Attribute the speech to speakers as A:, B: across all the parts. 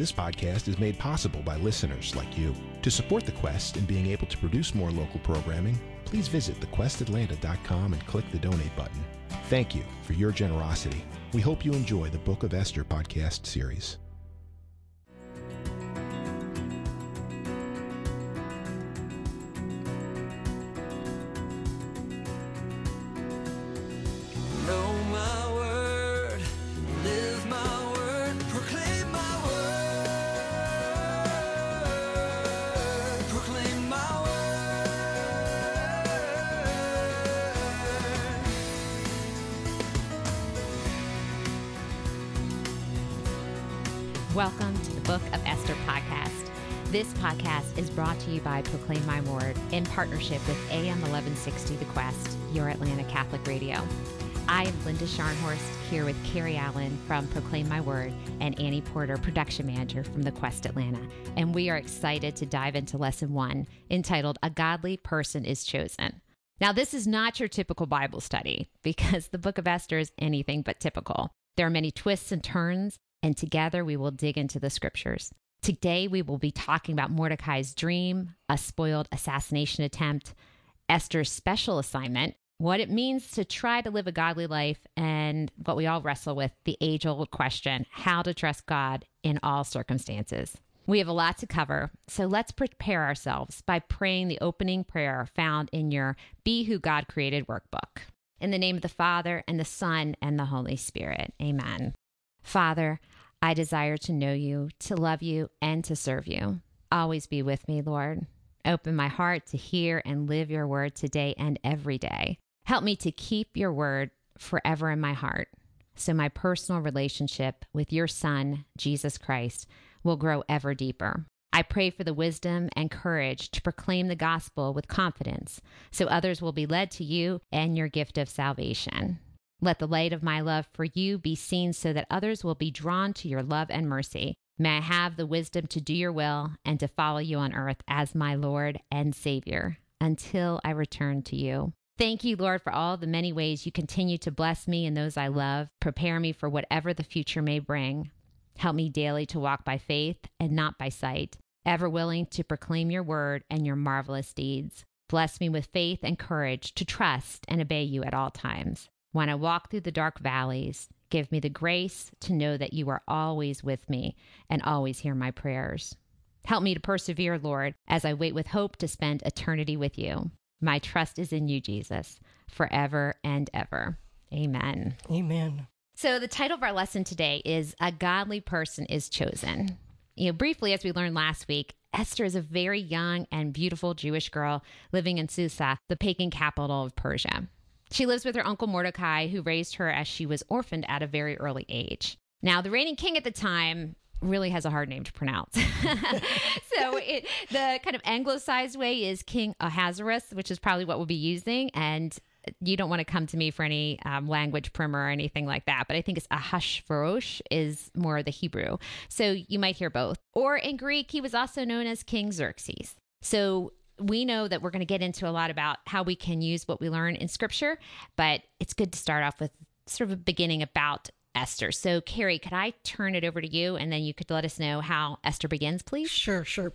A: This podcast is made possible by listeners like you. To support The Quest in being able to produce more local programming, please visit thequestatlanta.com and click the donate button. Thank you for your generosity. We hope you enjoy the Book of Esther podcast series.
B: By Proclaim My Word in partnership with AM 1160 The Quest, your Atlanta Catholic radio. I am Linda Scharnhorst here with Carrie Allen from Proclaim My Word and Annie Porter, production manager from The Quest Atlanta. And we are excited to dive into lesson one entitled A Godly Person is Chosen. Now, this is not your typical Bible study because the book of Esther is anything but typical. There are many twists and turns, and together we will dig into the scriptures. Today, we will be talking about Mordecai's dream, a spoiled assassination attempt, Esther's special assignment, what it means to try to live a godly life, and what we all wrestle with the age old question how to trust God in all circumstances. We have a lot to cover, so let's prepare ourselves by praying the opening prayer found in your Be Who God Created workbook. In the name of the Father, and the Son, and the Holy Spirit. Amen. Father, I desire to know you, to love you, and to serve you. Always be with me, Lord. Open my heart to hear and live your word today and every day. Help me to keep your word forever in my heart so my personal relationship with your Son, Jesus Christ, will grow ever deeper. I pray for the wisdom and courage to proclaim the gospel with confidence so others will be led to you and your gift of salvation. Let the light of my love for you be seen so that others will be drawn to your love and mercy. May I have the wisdom to do your will and to follow you on earth as my Lord and Savior until I return to you. Thank you, Lord, for all the many ways you continue to bless me and those I love. Prepare me for whatever the future may bring. Help me daily to walk by faith and not by sight, ever willing to proclaim your word and your marvelous deeds. Bless me with faith and courage to trust and obey you at all times. When I walk through the dark valleys, give me the grace to know that you are always with me and always hear my prayers. Help me to persevere, Lord, as I wait with hope to spend eternity with you. My trust is in you, Jesus, forever and ever. Amen.
C: Amen.
B: So, the title of our lesson today is A Godly Person is Chosen. You know, briefly, as we learned last week, Esther is a very young and beautiful Jewish girl living in Susa, the pagan capital of Persia. She lives with her uncle Mordecai, who raised her as she was orphaned at a very early age. Now, the reigning king at the time really has a hard name to pronounce. so, it, the kind of anglicized way is King Ahasuerus, which is probably what we'll be using. And you don't want to come to me for any um, language primer or anything like that, but I think it's Ahashverosh is more the Hebrew. So you might hear both. Or in Greek, he was also known as King Xerxes. So we know that we're going to get into a lot about how we can use what we learn in scripture, but it's good to start off with sort of a beginning about Esther. So, Carrie, could I turn it over to you and then you could let us know how Esther begins, please?
C: Sure, sure.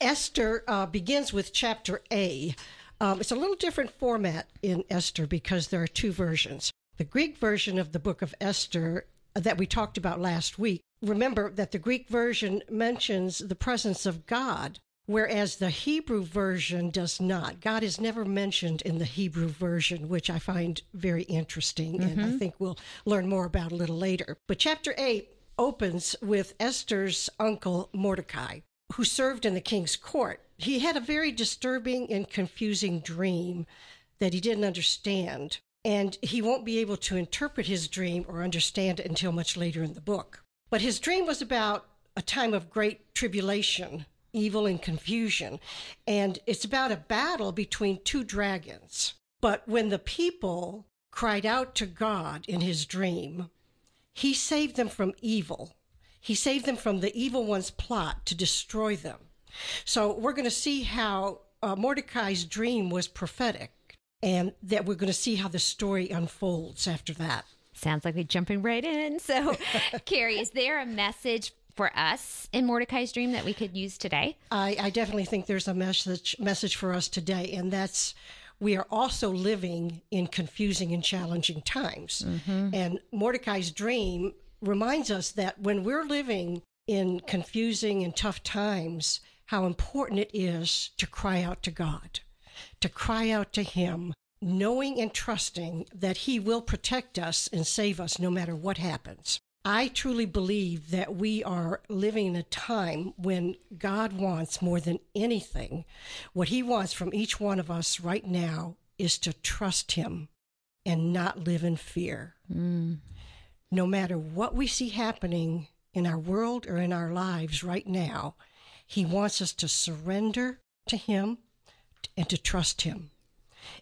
C: Esther uh, begins with chapter A. Um, it's a little different format in Esther because there are two versions. The Greek version of the book of Esther that we talked about last week, remember that the Greek version mentions the presence of God, whereas the Hebrew version does not. God is never mentioned in the Hebrew version, which I find very interesting, and I mm-hmm. think we'll learn more about a little later. But chapter 8 opens with Esther's uncle Mordecai, who served in the king's court. He had a very disturbing and confusing dream that he didn't understand, and he won't be able to interpret his dream or understand it until much later in the book. But his dream was about a time of great tribulation, evil, and confusion, and it's about a battle between two dragons. But when the people cried out to God in his dream, he saved them from evil. He saved them from the evil one's plot to destroy them. So we're going to see how uh, Mordecai's dream was prophetic, and that we're going to see how the story unfolds after that.
B: Sounds like we're jumping right in. So, Carrie, is there a message for us in Mordecai's dream that we could use today?
C: I, I definitely think there's a message message for us today, and that's we are also living in confusing and challenging times. Mm-hmm. And Mordecai's dream reminds us that when we're living in confusing and tough times, how important it is to cry out to God, to cry out to Him, knowing and trusting that He will protect us and save us no matter what happens. I truly believe that we are living in a time when God wants more than anything. What He wants from each one of us right now is to trust Him and not live in fear. Mm. No matter what we see happening in our world or in our lives right now, He wants us to surrender to Him and to trust Him.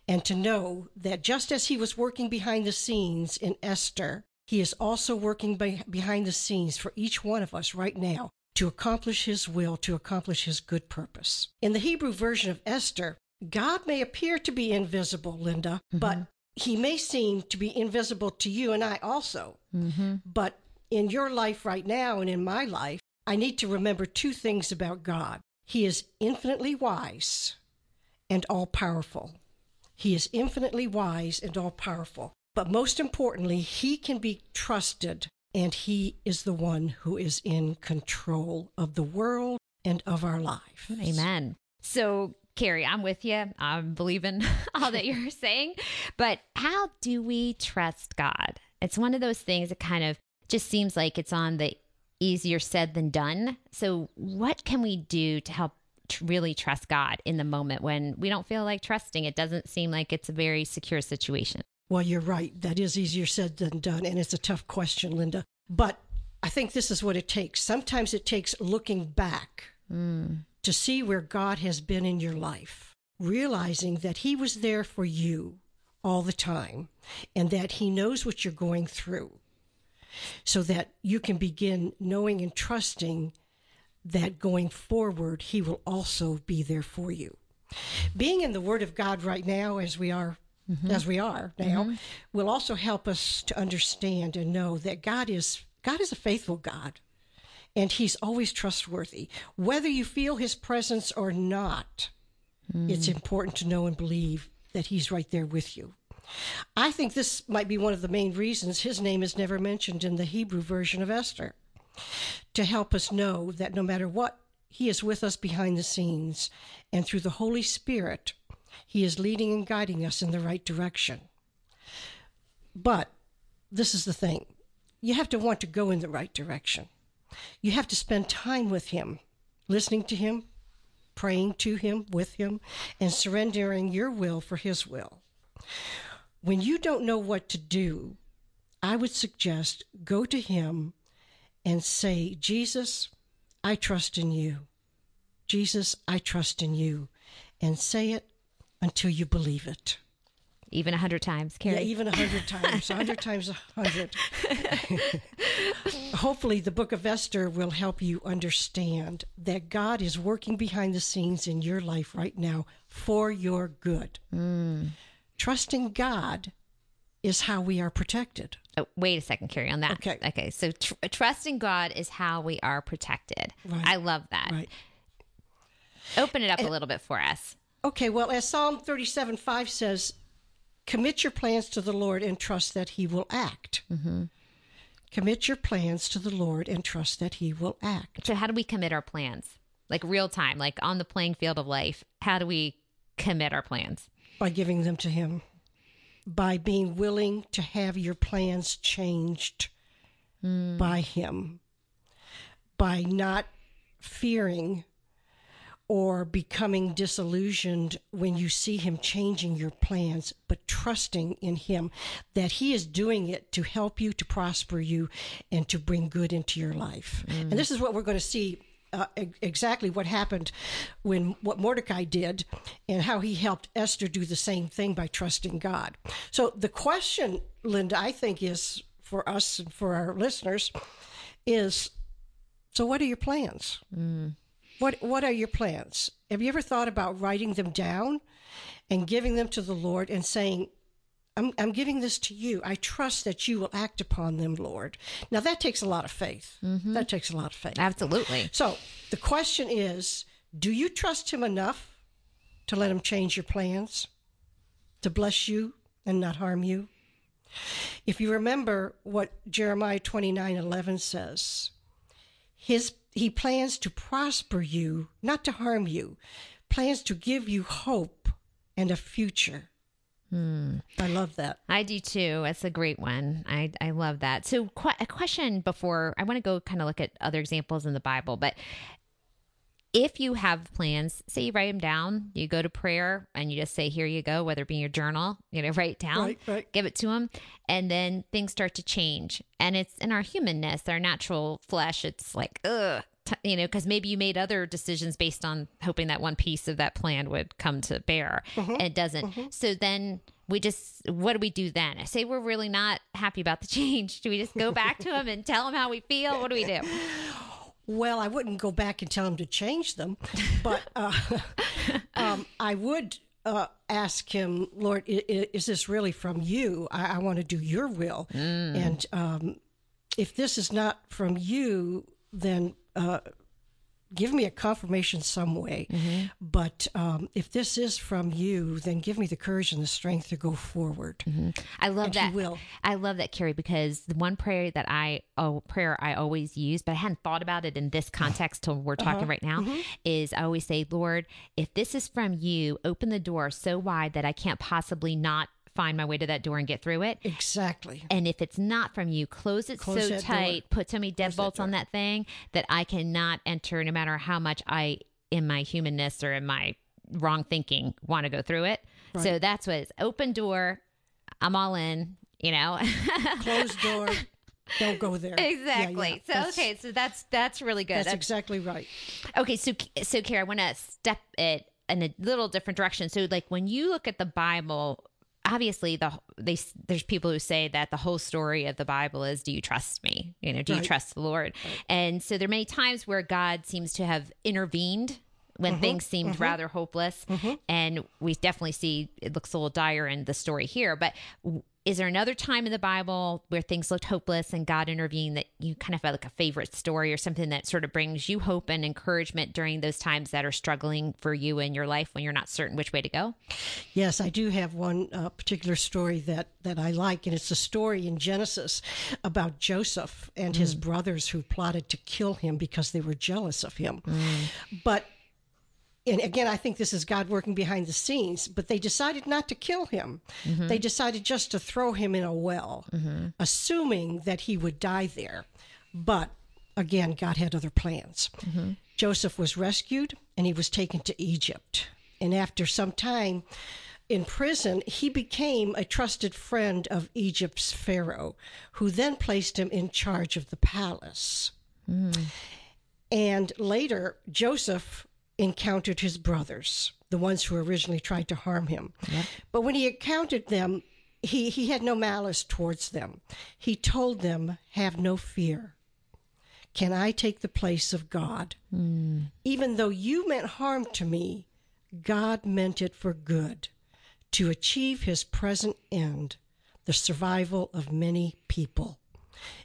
C: And to know that just as He was working behind the scenes in Esther, He is also working be- behind the scenes for each one of us right now to accomplish His will, to accomplish His good purpose. In the Hebrew version of Esther, God may appear to be invisible, Linda, mm-hmm. but He may seem to be invisible to you and I also. Mm-hmm. But in your life right now and in my life, I need to remember two things about God. He is infinitely wise and all powerful. He is infinitely wise and all powerful. But most importantly, he can be trusted, and he is the one who is in control of the world and of our life.
B: Amen. So, Carrie, I'm with you. I'm believing all that you're saying. But how do we trust God? It's one of those things that kind of just seems like it's on the easier said than done. So, what can we do to help tr- really trust God in the moment when we don't feel like trusting? It doesn't seem like it's a very secure situation.
C: Well, you're right. That is easier said than done, and it's a tough question, Linda. But I think this is what it takes. Sometimes it takes looking back to see where God has been in your life, realizing that He was there for you all the time and that He knows what you're going through so that you can begin knowing and trusting that going forward, He will also be there for you. Being in the Word of God right now, as we are, Mm-hmm. as we are now, mm-hmm. will also help us to understand and know that God is God is a faithful God, and He's always trustworthy. Whether you feel His presence or not, it's mm. important to know and believe that He's right there with you. I think this might be one of the main reasons His name is never mentioned in the Hebrew version of Esther to help us know that no matter what, He is with us behind the scenes, and through the Holy Spirit, He is leading and guiding us in the right direction. But this is the thing you have to want to go in the right direction. You have to spend time with Him, listening to Him, praying to Him, with Him, and surrendering your will for His will. When you don't know what to do, I would suggest go to Him and say, Jesus, I trust in you. Jesus, I trust in you. And say it until you believe it.
B: Even a hundred times, Carrie.
C: Yeah, even a hundred times, a hundred times a hundred. Hopefully, the book of Esther will help you understand that God is working behind the scenes in your life right now for your good. Mm. Trusting God is how we are protected.
B: Oh, wait a second, Carrie, on that.
C: Okay.
B: Okay. So tr- trusting God is how we are protected.
C: Right.
B: I love that.
C: Right.
B: Open it up a little bit for us.
C: Okay, well, as Psalm 37 5 says, commit your plans to the Lord and trust that He will act. Mm-hmm. Commit your plans to the Lord and trust that He will act.
B: So, how do we commit our plans? Like real time, like on the playing field of life, how do we commit our plans?
C: by giving them to Him, by being willing to have your plans changed mm. by Him, by not fearing or becoming disillusioned when you see Him changing your plans, but trusting in Him that He is doing it to help you, to prosper you, and to bring good into your life. And this is what we're going to see uh, exactly what happened when what Mordecai did and how he helped Esther do the same thing by trusting God. So the question, Linda, I think is for us and for our listeners is so what are your plans? What what are your plans? Have you ever thought about writing them down and giving them to the Lord and saying, I'm, I'm giving this to you. I trust that you will act upon them, Lord. Now, that takes a lot of faith. Mm-hmm. That takes a lot of faith.
B: Absolutely.
C: So the question is do you trust him enough to let him change your plans, to bless you and not harm you? If you remember what Jeremiah 29 11 says, his, he plans to prosper you, not to harm you, plans to give you hope and a future. Hmm. I love that.
B: I do too. That's a great one. I, I love that. So, qu- a question before I want to go kind of look at other examples in the Bible, but if you have plans, say you write them down, you go to prayer and you just say, Here you go, whether it be in your journal, you know, write it down,
C: Right, right.
B: give it to them, and then things start to change. And it's in our humanness, our natural flesh, it's like, ugh. t- You know, because maybe you made other decisions based on hoping that one piece of that plan would come to bear. Uh-huh, and it doesn't. Uh-huh. So then we just, what do we do then? I say we're really not happy about the change. Do we just go back to him and tell him how we feel? What do we do?
C: Well, I wouldn't go back and tell him to change them, but uh, um, I would uh, ask him, Lord, i- i- is this really from you? I, I want to do your will. And um, if this is not from you, then uh, give me a confirmation some way. But um, if this is from you, then give me the courage and the strength to go forward.
B: I love
C: And
B: that.
C: will.
B: I love that, Carrie, because the one prayer that I oh prayer I always use, but I hadn't thought about it in this context till we're
C: Uh-huh.
B: talking right now,
C: Mm-hmm.
B: is I always say, Lord, if this is from you, open the door so wide that I can't possibly not find my way to that door and get through it.
C: Exactly.
B: And if it's not from you, close it
C: Close
B: so
C: that door.
B: tight, put so many deadbolts on that thing that I cannot enter, no matter how much I, in my humanness or in my wrong thinking, want to go through it. So that's what it's open door. I'm all in, you know?
C: Closed door. Don't go there. Yeah, yeah.
B: exactly. So,
C: That's-
B: okay. So that's, that's really good.
C: That's
B: That's-
C: exactly right.
B: Okay, so so Carrie, I want to step it in a little different direction. So, like when you look at the Bible, obviously the they there's people who say that the whole story of the Bible is, "Do you trust me? You know, do you trust the Lord?" And so there are many times where God seems to have intervened when mm-hmm. things seemed mm-hmm. rather hopeless, mm-hmm. and we definitely see it looks a little dire in the story here. But is there another time in the Bible where things looked hopeless and God intervened that you kind of have like a favorite story or something that sort of brings you hope and encouragement during those times that are struggling for you in your life when you're not certain which way to go?
C: Yes, I do have one uh, particular story that, that I like, and it's a story in Genesis about Joseph and his brothers who plotted to kill him because they were jealous of him. But, and again, I think this is God working behind the scenes, but they decided not to kill him. Mm-hmm. They decided just to throw him in a well, mm-hmm. assuming that he would die there. But again, God had other plans. Mm-hmm. Joseph was rescued and he was taken to Egypt. And after some time in prison, he became a trusted friend of Egypt's Pharaoh, who then placed him in charge of the palace. And later, Joseph encountered his brothers, the ones who originally tried to harm him. But when he encountered them, he, he had no malice towards them. He told them, Have no fear. Can I take the place of God? Hmm. Even though you meant harm to me, God meant it for good, to achieve his present end, the survival of many people.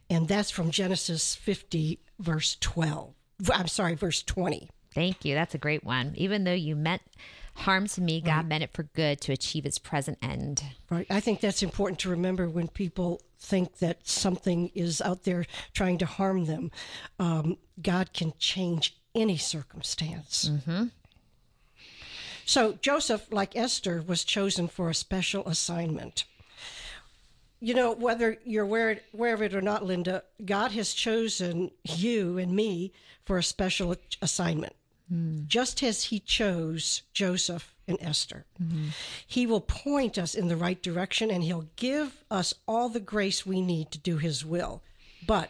C: And that's from Genesis 50, verse 12. I'm sorry, verse 20.
B: Thank you. That's a great one. Even though you meant harm to me, God meant it for good to achieve its present end.
C: Right. I think that's important to remember when people think that something is out there trying to harm them. Um, God can change any circumstance. So Joseph, like Esther, was chosen for a special assignment. You know, whether you're aware, aware of it or not, Linda, God has chosen you and me for a special assignment, just as He chose Joseph and Esther. He will point us in the right direction and He'll give us all the grace we need to do His will. But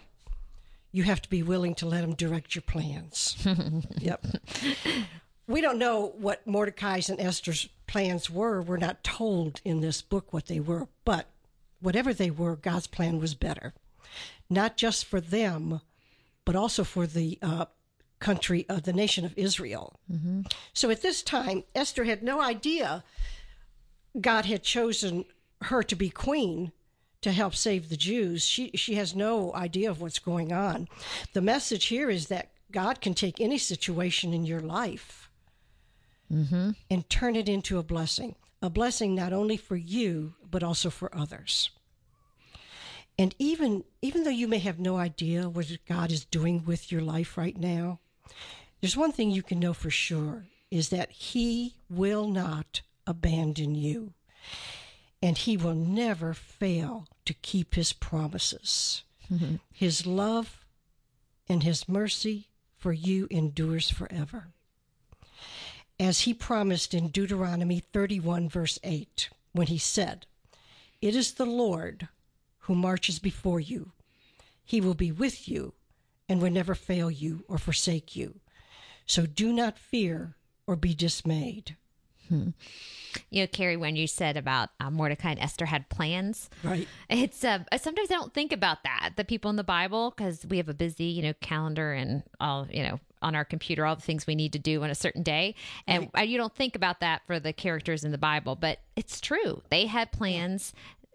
C: you have to be willing to let Him direct your plans. yep. We don't know what Mordecai's and Esther's plans were. We're not told in this book what they were, but whatever they were, God's plan was better. Not just for them, but also for the uh, country, of the nation of Israel. So at this time, Esther had no idea God had chosen her to be queen to help save the Jews. She she has no idea of what's going on. The message here is that God can take any situation in your life and turn it into a blessing. A blessing not only for you, but also for others. And even even though you may have no idea what God is doing with your life right now, there's one thing you can know for sure is that he will not abandon you. And he will never fail to keep his promises. Mm-hmm. His love and his mercy for you endures forever. As he promised in Deuteronomy 31, verse 8, when he said, It is the Lord who marches before you. He will be with you and would never fail you or forsake you. So do not fear or be dismayed.
B: You know, Carrie, when you said about uh, Mordecai and Esther had plans,
C: Right.
B: It's uh, sometimes I don't think about that. The people in the Bible, because we have a busy, you know, calendar and all, you know, on our computer, all the things we need to do on a certain day, and uh, you don't think about that for the characters in the Bible. But it's true; they had plans.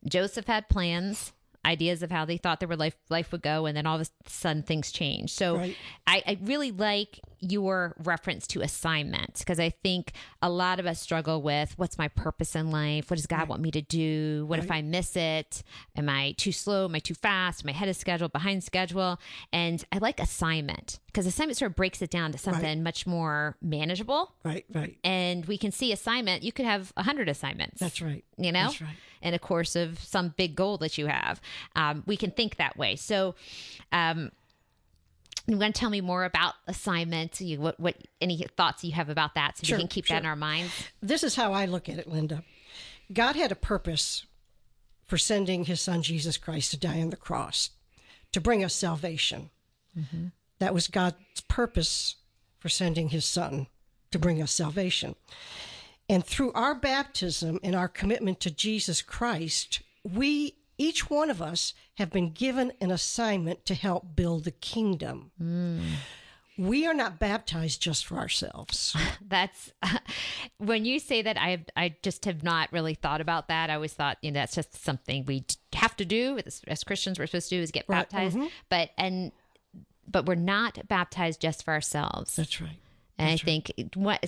B: Joseph had plans, ideas of how they thought their life life would go, and then all of a sudden things change. So
C: Right.
B: I, I really like your reference to assignment because I think a lot of us struggle with what's my purpose in life? What does God want me to do? What if I miss it? Am I too slow? Am I too fast? Am I ahead of schedule, behind schedule? And I like assignment because assignment sort of breaks it down to something much more manageable.
C: Right, right.
B: And we can see assignment, you could have a hundred assignments
C: That's right.
B: you know,
C: That's right.
B: in a course of some big goal that you have. Um, we can think that way. So, um, you want to tell me more about assignments? You, what, what, any thoughts you have about that, so
C: Sure,
B: we can keep
C: sure.
B: that in our minds.
C: This is how I look at it, Linda. God had a purpose for sending his son Jesus Christ to die on the cross to bring us salvation. Mm-hmm. That was God's purpose for sending his son to bring us salvation. And through our baptism and our commitment to Jesus Christ, we, each one of us, have been given an assignment to help build the kingdom. Hmm. We are not baptized just for ourselves.
B: That's when you say that. I I just have not really thought about that. I always thought you know that's just something we have to do as, as Christians. We're supposed to do is get
C: Right,
B: baptized, mm-hmm. but and but we're not baptized just for ourselves.
C: That's right.
B: And I think what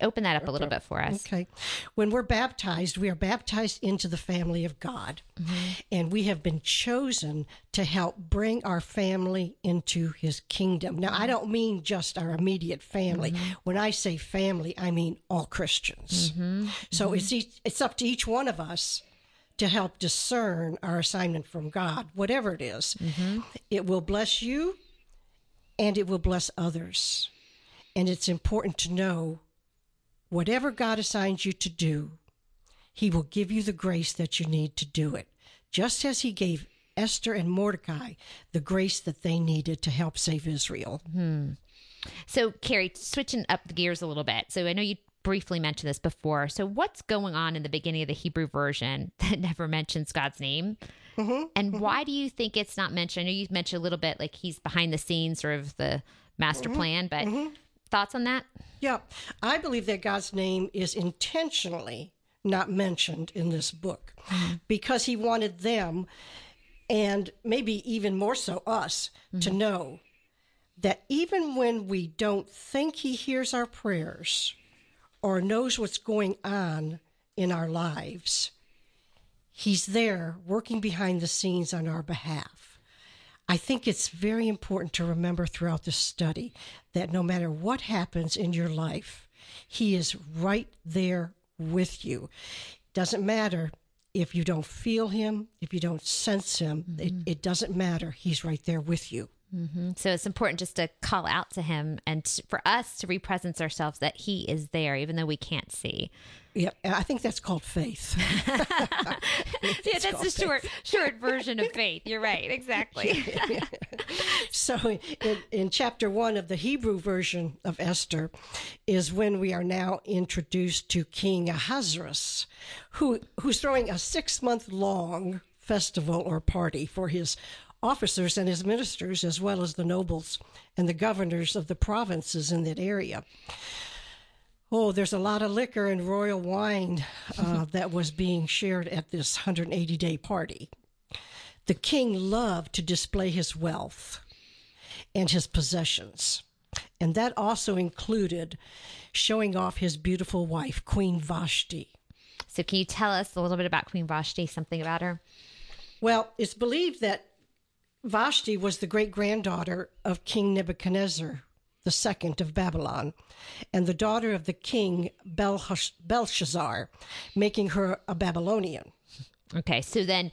B: open that up a little bit for us.
C: Okay. When we're baptized, we are baptized into the family of God. Mm-hmm. And we have been chosen to help bring our family into his kingdom. Now, I mm-hmm. don't mean just our immediate family. Mm-hmm. When I say family, I mean all Christians. So It's, each, it's up to each one of us to help discern our assignment from God, whatever it is. It will bless you and it will bless others. And it's important to know whatever God assigns you to do, He will give you the grace that you need to do it, just as He gave Esther and Mordecai the grace that they needed to help save Israel. Hmm.
B: So, Carrie, switching up the gears a little bit. So, I know you briefly mentioned this before. So, what's going on in the beginning of the Hebrew version that never mentions God's name? Mm-hmm. And mm-hmm. why do you think it's not mentioned? I know you mentioned a little bit like he's behind the scenes, sort of the master mm-hmm. plan, but thoughts on that?
C: Yeah, I believe that God's name is intentionally not mentioned in this book mm-hmm. because He wanted them, and maybe even more so us, to mm-hmm. know that even when we don't think He hears our prayers or knows what's going on in our lives, He's there working behind the scenes on our behalf. I think it's very important to remember throughout the study that no matter what happens in your life, He is right there with you. Doesn't matter if you don't feel Him, if you don't sense Him, it, mm-hmm. it doesn't matter. He's right there with you. Mm-hmm.
B: So, it's important just to call out to him and for us to represence ourselves that he is there, even though we can't see.
C: Yeah, I think that's called faith.
B: Yeah, that's the short, short version of faith. You're right. Exactly.
C: So, in, in chapter one of the Hebrew version of Esther, is when we are now introduced to King Ahasuerus, who who's throwing a six month long festival or party for his officers and his ministers, as well as the nobles and the governors of the provinces in that area. Oh, there's a lot of liquor and royal wine uh, that was being shared at this 180 day party. The king loved to display his wealth and his possessions. And that also included showing off his beautiful wife, Queen Vashti.
B: So, can you tell us a little bit about Queen Vashti, something about her?
C: Well, it's believed that Vashti was the great granddaughter of King Nebuchadnezzar II of Babylon and the daughter of the king Belhash- Belshazzar, making her a Babylonian.
B: Okay, so then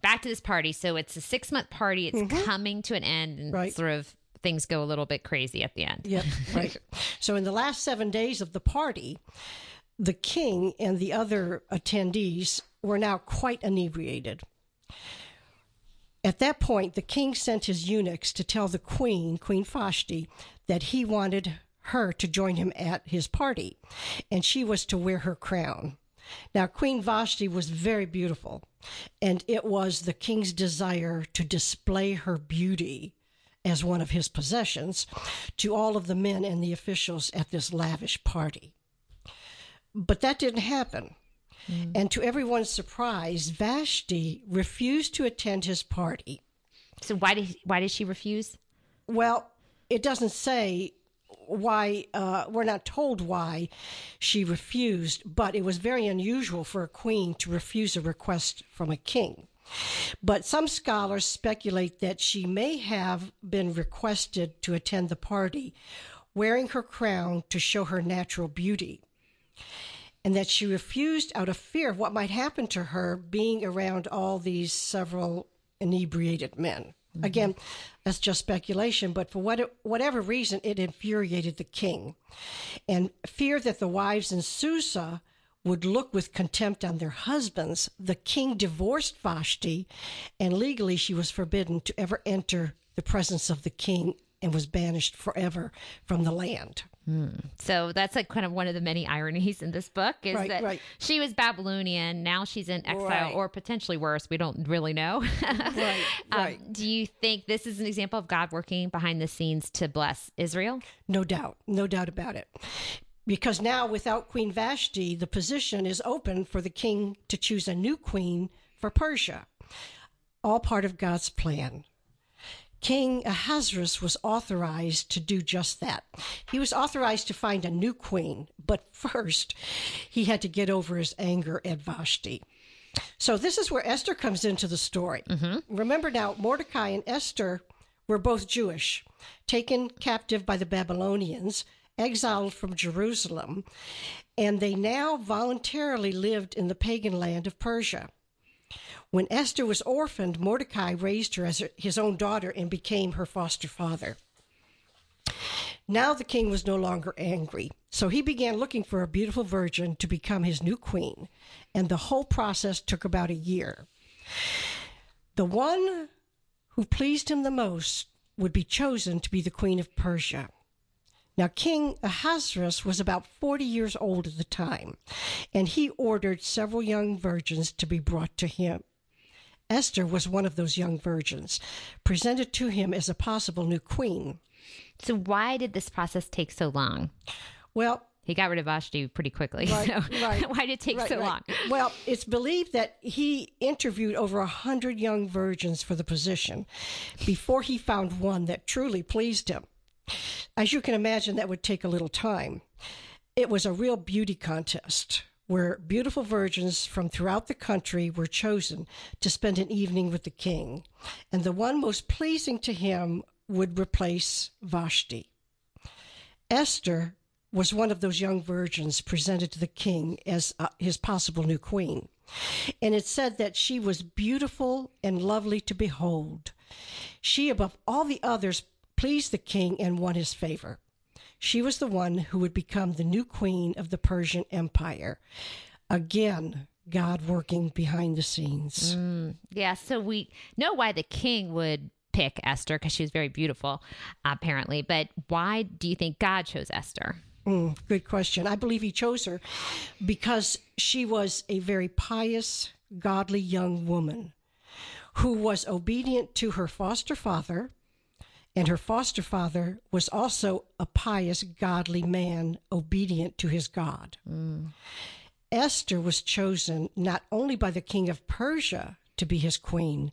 B: back to this party. So it's a six month party. It's mm-hmm. coming to an end, and
C: Right.
B: sort of things go a little bit crazy at the end.
C: Yep, right. so in the last seven days of the party, the king and the other attendees were now quite inebriated. At that point, the king sent his eunuchs to tell the queen, Queen Vashti, that he wanted her to join him at his party, and she was to wear her crown. Now, Queen Vashti was very beautiful, and it was the king's desire to display her beauty as one of his possessions to all of the men and the officials at this lavish party. But that didn't happen. And to everyone's surprise, Vashti refused to attend his party.
B: So why did why did she refuse?
C: Well, it doesn't say why, uh, we're not told why she refused, but it was very unusual for a queen to refuse a request from a king. But some scholars speculate that she may have been requested to attend the party wearing her crown to show her natural beauty, and that she refused out of fear of what might happen to her being around all these several inebriated men. Mm-hmm. Again, that's just speculation, but for what, whatever reason, it infuriated the king. And fear that the wives in Susa would look with contempt on their husbands, the king divorced Vashti, and legally she was forbidden to ever enter the presence of the king and was banished forever from the land.
B: So that's like kind of one of the many ironies in this book is
C: Right,
B: that
C: right.
B: she was Babylonian. Now she's in exile,
C: Right.
B: or potentially worse. We don't really know.
C: Right,
B: Um,
C: right.
B: do you think this is an example of God working behind the scenes to bless Israel?
C: No doubt, no doubt about it. Because now, without Queen Vashti, the position is open for the king to choose a new queen for Persia. All part of God's plan. King Ahasuerus was authorized to do just that. He was authorized to find a new queen, but first he had to get over his anger at Vashti. So this is where Esther comes into the story. Mm-hmm. Remember now, Mordecai and Esther were both Jewish, taken captive by the Babylonians, exiled from Jerusalem, and they now voluntarily lived in the pagan land of Persia. When Esther was orphaned, Mordecai raised her as his own daughter and became her foster father. Now the king was no longer angry, so he began looking for a beautiful virgin to become his new queen, and the whole process took about a year. The one who pleased him the most would be chosen to be the queen of Persia. Now, King Ahasuerus was about 40 years old at the time, and he ordered several young virgins to be brought to him. Esther was one of those young virgins, presented to him as a possible new queen.
B: So why did this process take so long?
C: Well,
B: He got rid of Vashti pretty quickly.
C: Right,
B: so
C: right,
B: why did it take
C: right,
B: so long?
C: Well, it's believed that he interviewed over a hundred young virgins for the position before he found one that truly pleased him. As you can imagine, that would take a little time. It was a real beauty contest where beautiful virgins from throughout the country were chosen to spend an evening with the king, and the one most pleasing to him would replace Vashti. Esther was one of those young virgins presented to the king as uh, his possible new queen. And it said that she was beautiful and lovely to behold. She, above all the others, pleased the king and won his favor. She was the one who would become the new queen of the Persian Empire. Again, God working behind the scenes.
B: Yeah, so we know why the king would pick Esther because she was very beautiful, apparently. But why do you think God chose Esther?
C: Mm, good question. I believe he chose her because she was a very pious, godly young woman who was obedient to her foster father And her foster father was also a pious, godly man, obedient to his God. Mm. Esther was chosen not only by the king of Persia to be his queen,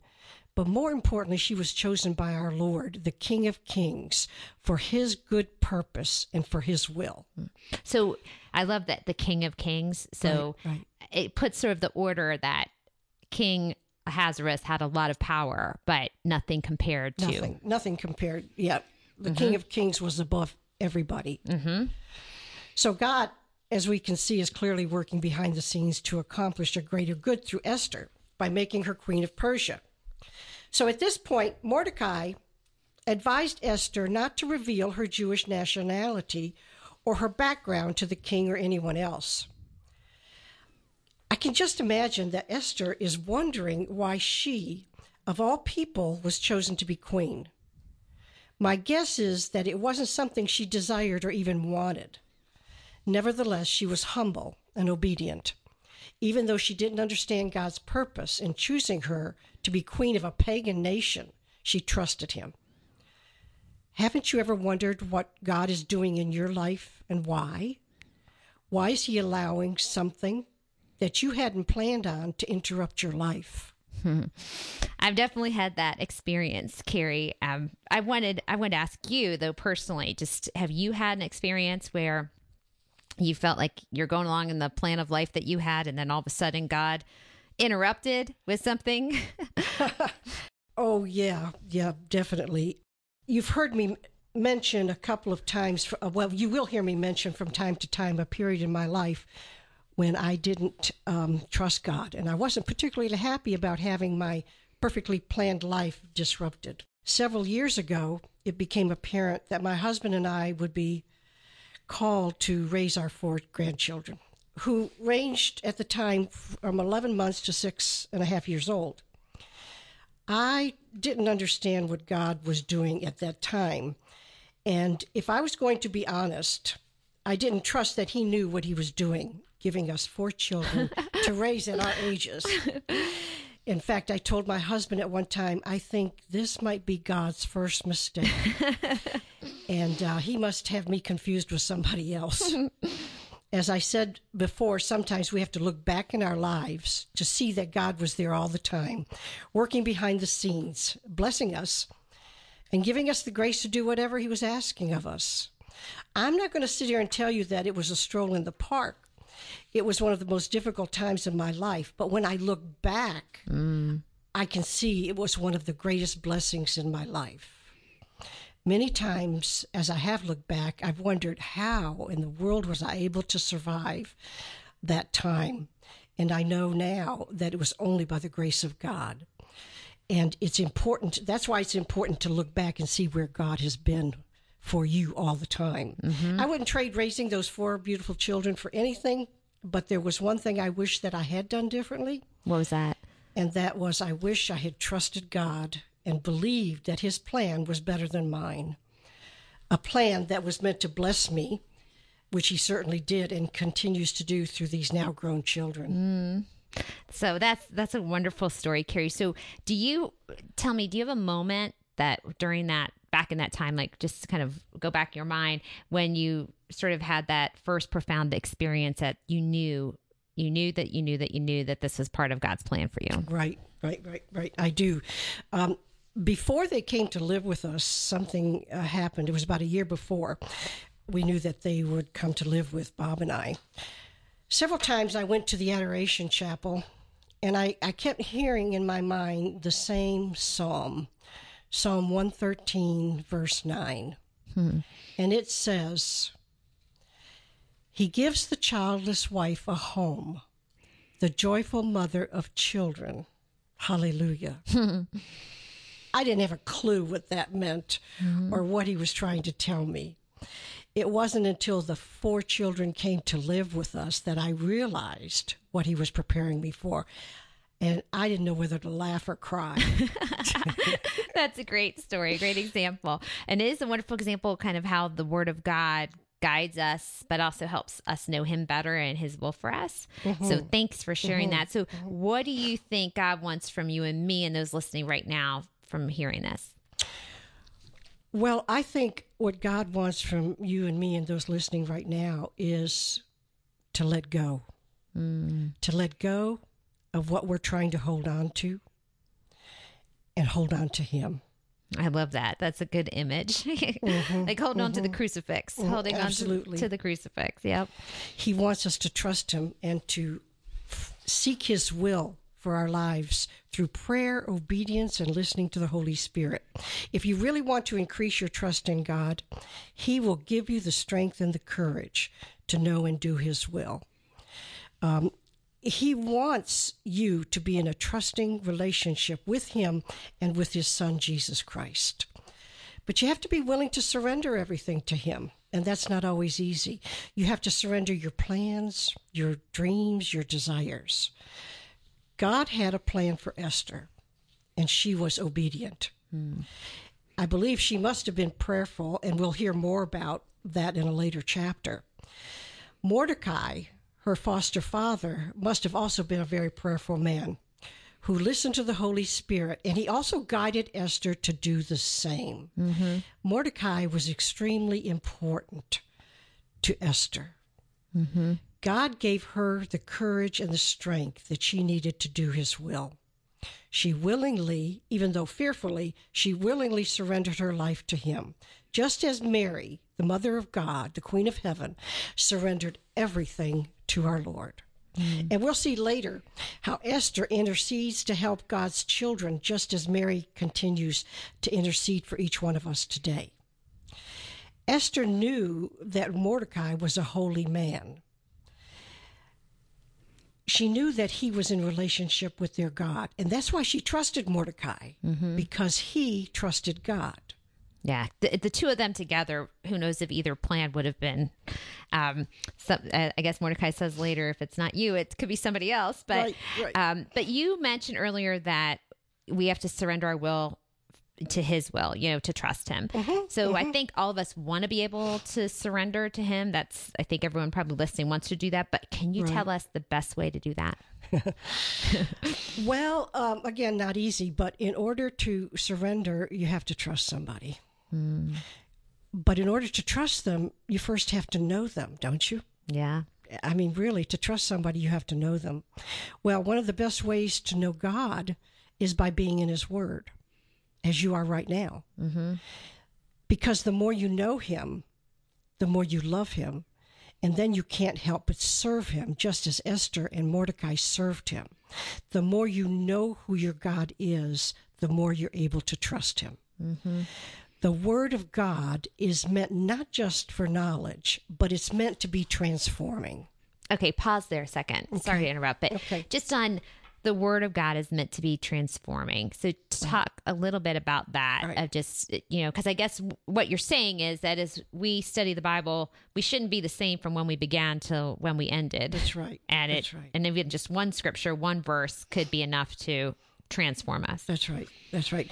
C: but more importantly, she was chosen by our Lord, the King of Kings, for his good purpose and for his will. Mm.
B: So I love that the King of Kings. So
C: Right, right.
B: it puts sort of the order that King Ahasuerus had a lot of power, but nothing compared to.
C: Nothing, nothing compared. Yeah, the King of Kings was above everybody. Mm-hmm. So God, as we can see, is clearly working behind the scenes to accomplish a greater good through Esther by making her queen of Persia. So at this point, Mordecai advised Esther not to reveal her Jewish nationality or her background to the king or anyone else. I can just imagine that Esther is wondering why she, of all people, was chosen to be queen. My guess is that it wasn't something she desired or even wanted. Nevertheless, she was humble and obedient. Even though she didn't understand God's purpose in choosing her to be queen of a pagan nation, she trusted him. Haven't you ever wondered what God is doing in your life and why? Why is he allowing something that you hadn't planned on to interrupt your life?
B: I've definitely had that experience, Carrie. Um, I wanted I wanted to ask you though personally, just have you had an experience where you felt like you're going along in the plan of life that you had, and then all of a sudden God interrupted with something?
C: Oh, yeah, yeah, definitely. You've heard me mention a couple of times, uh, well, you will hear me mention from time to time a period in my life when I didn't um, trust God. And I wasn't particularly happy about having my perfectly planned life disrupted. Several years ago, it became apparent that my husband and I would be called to raise our four grandchildren, who ranged at the time from 11 months to six and a half years old. I didn't understand what God was doing at that time. And if I was going to be honest, I didn't trust that He knew what He was doing, giving us four children to raise at our ages. In fact, I told my husband at one time, I think this might be God's first mistake. and uh, he must have me confused with somebody else. As I said before, sometimes we have to look back in our lives to see that God was there all the time, working behind the scenes, blessing us, and giving us the grace to do whatever He was asking of us. I'm not going to sit here and tell you that it was a stroll in the park. It was one of the most difficult times in my life. But when I look back, I can see it was one of the greatest blessings in my life. Many times, as I have looked back, I've wondered how in the world was I able to survive that time. And I know now that it was only by the grace of God. And it's important, that's why it's important to look back and see where God has been for you all the time. Mm-hmm. I wouldn't trade raising those four beautiful children for anything, but there was one thing I wish that I had done differently.
B: what was that?
C: And that was, I wish I had trusted God and believed that His plan was better than mine. A plan that was meant to bless me, which He certainly did and continues to do through these now grown children. Mm.
B: So that's that's a wonderful story, Carrie. So do you tell me? Do you have a moment that during that back in that time, like just kind of go back in your mind when you sort of had that first profound experience that you knew, you knew that you knew that you knew that this was part of God's plan for you.
C: Right, right, right, right. I do. Um, before they came to live with us, something uh, happened. It was about a year before we knew that they would come to live with Bob and I. Several times I went to the Adoration Chapel and I, I kept hearing in my mind the same psalm, Psalm 113, verse 9. Hmm. And it says, He gives the childless wife a home, the joyful mother of children. Hallelujah. I didn't have a clue what that meant mm-hmm. or what he was trying to tell me. It wasn't until the four children came to live with us that I realized what he was preparing me for. And I didn't know whether to laugh or cry.
B: That's a great story, great example. And it is a wonderful example kind of how the word of God guides us, but also helps us know him better and his will for us. So mm-hmm. thanks for sharing mm-hmm. that. So mm-hmm. what do you think God wants from you and me and those listening right now from hearing this?
C: Well, I think what God wants from you and me and those listening right now is to let go. Mm. To let go of what we're trying to hold on to and hold on to Him.
B: I love that. That's a good image. Mm-hmm, like holding on to the mm-hmm. crucifix, mm-hmm, holding on to, to the crucifix. Yep.
C: He wants us to trust Him and to f- seek His will for our lives through prayer, obedience, and listening to the Holy Spirit. If you really want to increase your trust in God, He will give you the strength and the courage to know and do His will. Um, he wants you to be in a trusting relationship with Him and with His Son, Jesus Christ. But you have to be willing to surrender everything to Him. And that's not always easy. You have to surrender your plans, your dreams, your desires. God had a plan for Esther, and she was obedient. Hmm. I believe she must have been prayerful, and we'll hear more about that in a later chapter. Mordecai, her foster father, must have also been a very prayerful man who listened to the Holy Spirit, and he also guided Esther to do the same. Mm-hmm. Mordecai was extremely important to Esther. Mm-hmm. God gave her the courage and the strength that she needed to do his will. She willingly, even though fearfully, she willingly surrendered her life to him, just as Mary, the Mother of God, the Queen of Heaven, surrendered everything to our Lord. Mm-hmm. And we'll see later how Esther intercedes to help God's children, just as Mary continues to intercede for each one of us today. Esther knew that Mordecai was a holy man. She knew that he was in relationship with their God, and that's why she trusted Mordecai mm-hmm. because he trusted God.
B: Yeah, the, the two of them together. Who knows if either plan would have been? Um, uh, I guess Mordecai says later, if it's not you, it could be somebody else. But
C: Right, right.
B: Um, but you mentioned earlier that we have to surrender our will to His will. You know, to trust Him.
C: Mm-hmm,
B: so I think all of us want to be able to surrender to Him. That's I think everyone probably listening wants to do that. But can you tell us the best way to do that?
C: Well, um, again, not easy, but in order to surrender, you have to trust somebody. But in order to trust them, you first have to know them, don't you?
B: Yeah.
C: I mean, really, to trust somebody, you have to know them. Well, one of the best ways to know God is by being in His Word, as you are right now. Mm-hmm. Because the more you know Him, the more you love Him, and then you can't help but serve Him, just as Esther and Mordecai served Him. The more you know who your God is, the more you're able to trust Him. The Word of God is meant not just for knowledge, but it's meant to be transforming.
B: Okay, pause there a second. Sorry to interrupt, but
C: Okay.
B: just on the word of God is meant to be transforming. So talk a little bit about that
C: right.
B: of just you know because I guess what you're saying is that as we study the Bible, we shouldn't be the same from when we began till when we ended.
C: That's right.
B: And
C: That's
B: it
C: right.
B: and even just one scripture, one verse could be enough to transform us.
C: That's right. That's right.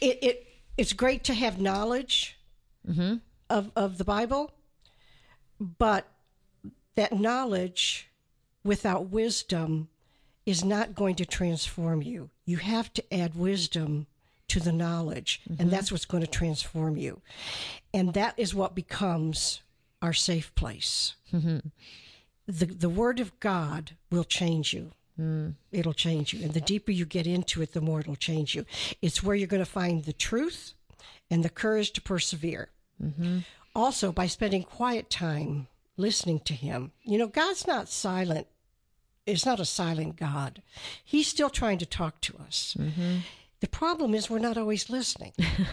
C: It it it's great to have knowledge mm-hmm. of of the Bible, but that knowledge without wisdom is not going to transform you. You have to add wisdom to the knowledge, and mm-hmm. that's what's going to transform you. And that is what becomes our safe place. Mm-hmm. The the word of God will change you. It'll change you. And the deeper you get into it, the more it'll change you. It's where you're going to find the truth and the courage to persevere. Mm-hmm. Also, by spending quiet time listening to Him. You know, God's not silent. It's not a silent God. He's still trying to talk to us. Mm-hmm. The problem is we're not always listening.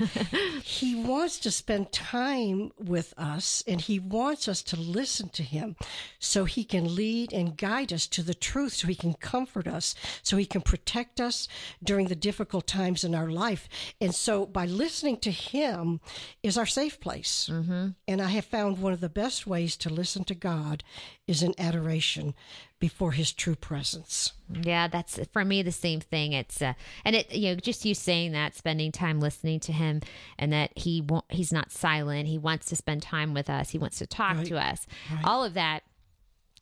C: he wants to spend time with us and he wants us to listen to him so he can lead and guide us to the truth, so he can comfort us, so he can protect us during the difficult times in our life. And so by listening to him is our safe place. Mm-hmm. And I have found one of the best ways to listen to God is in adoration before his true presence.
B: Yeah, that's for me the same thing. It's uh, and it you know just you saying that, spending time listening to him, and that he won't, he's not silent. He wants to spend time with us. He wants to talk
C: Right.
B: to us. All of that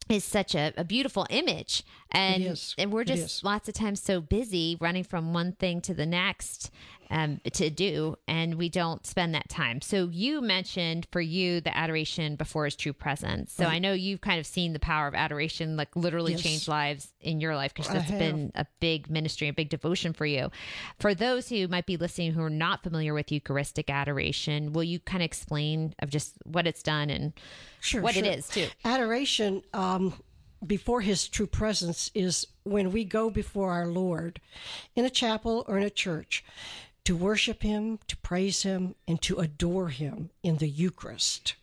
B: is such a, a beautiful image and and we're just lots of times so busy running from one thing to the next um, to do and we don't spend that time. So you mentioned for you the adoration before his true presence. So i know you've kind of seen the power of adoration like literally
C: Yes.
B: change lives in your life because that's been a big ministry a big devotion for you. For those who might be listening who are not familiar with eucharistic adoration will you kind of explain of just what it's done and
C: Sure,
B: what it
C: sure.
B: is too?
C: Adoration um, before His true presence is when we go before our Lord in a chapel or in a church to worship Him, to praise Him, and to adore Him in the Eucharist.